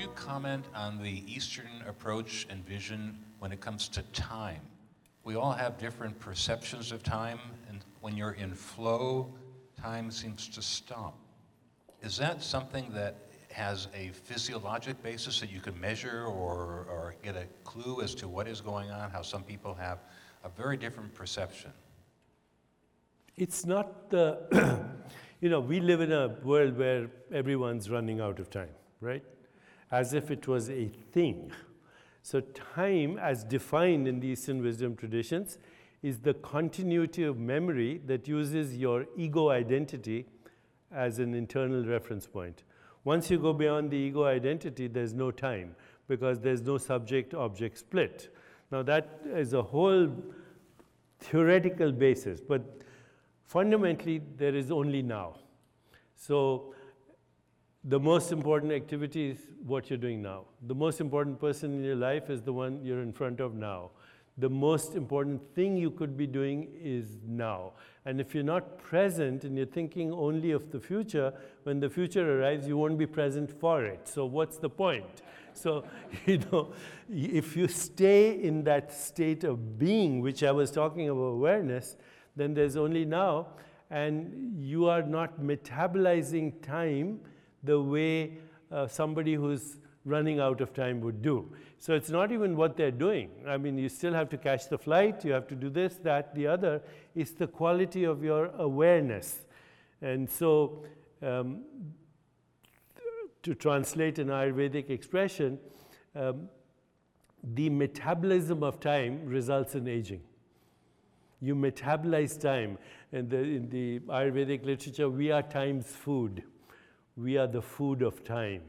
You comment on the Eastern approach and vision when it comes to time? We all have different perceptions of time, and when you're in flow, time seems to stop. Is that something that has a physiologic basis that you can measure or, or get a clue as to what is going on? How some people have a very different perception. It's not the, you know, we live in a world where everyone's running out of time, right? As if it was a thing. So, time, as defined in the Eastern wisdom traditions, is the continuity of memory that uses your ego identity as an internal reference point. Once you go beyond the ego identity, there's no time because there's no subject object split. Now, that is a whole theoretical basis, but fundamentally, there is only now. So, the most important activity is what you're doing now. The most important person in your life is the one you're in front of now. The most important thing you could be doing is now. And if you're not present and you're thinking only of the future, when the future arrives, you won't be present for it. So, what's the point? So, you know, if you stay in that state of being, which I was talking about awareness, then there's only now, and you are not metabolizing time the way uh, somebody who's running out of time would do. So it's not even what they're doing. I mean, you still have to catch the flight, you have to do this, that, the other. It's the quality of your awareness. And so, um, to translate an Ayurvedic expression, um, the metabolism of time results in aging. You metabolize time. And in the Ayurvedic literature, we are time's food we are the food of time.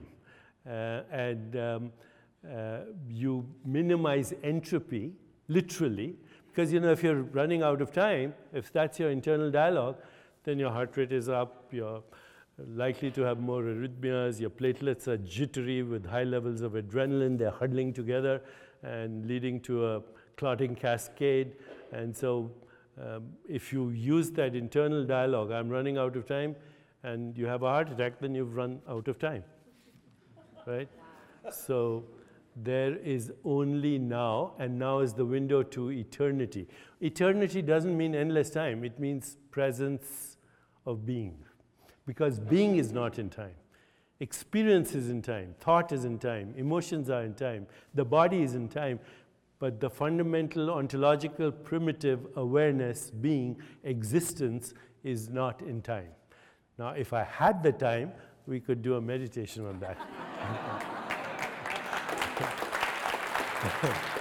Uh, and um, uh, you minimize entropy, literally, because you know if you're running out of time, if that's your internal dialogue, then your heart rate is up, you're likely to have more arrhythmias, your platelets are jittery with high levels of adrenaline, they're huddling together and leading to a clotting cascade. And so um, if you use that internal dialogue, I'm running out of time, and you have a heart attack, then you've run out of time. right? So there is only now, and now is the window to eternity. Eternity doesn't mean endless time, it means presence of being. Because being is not in time. Experience is in time, thought is in time, emotions are in time, the body is in time, but the fundamental ontological primitive awareness, being, existence is not in time. Now, if I had the time, we could do a meditation on that.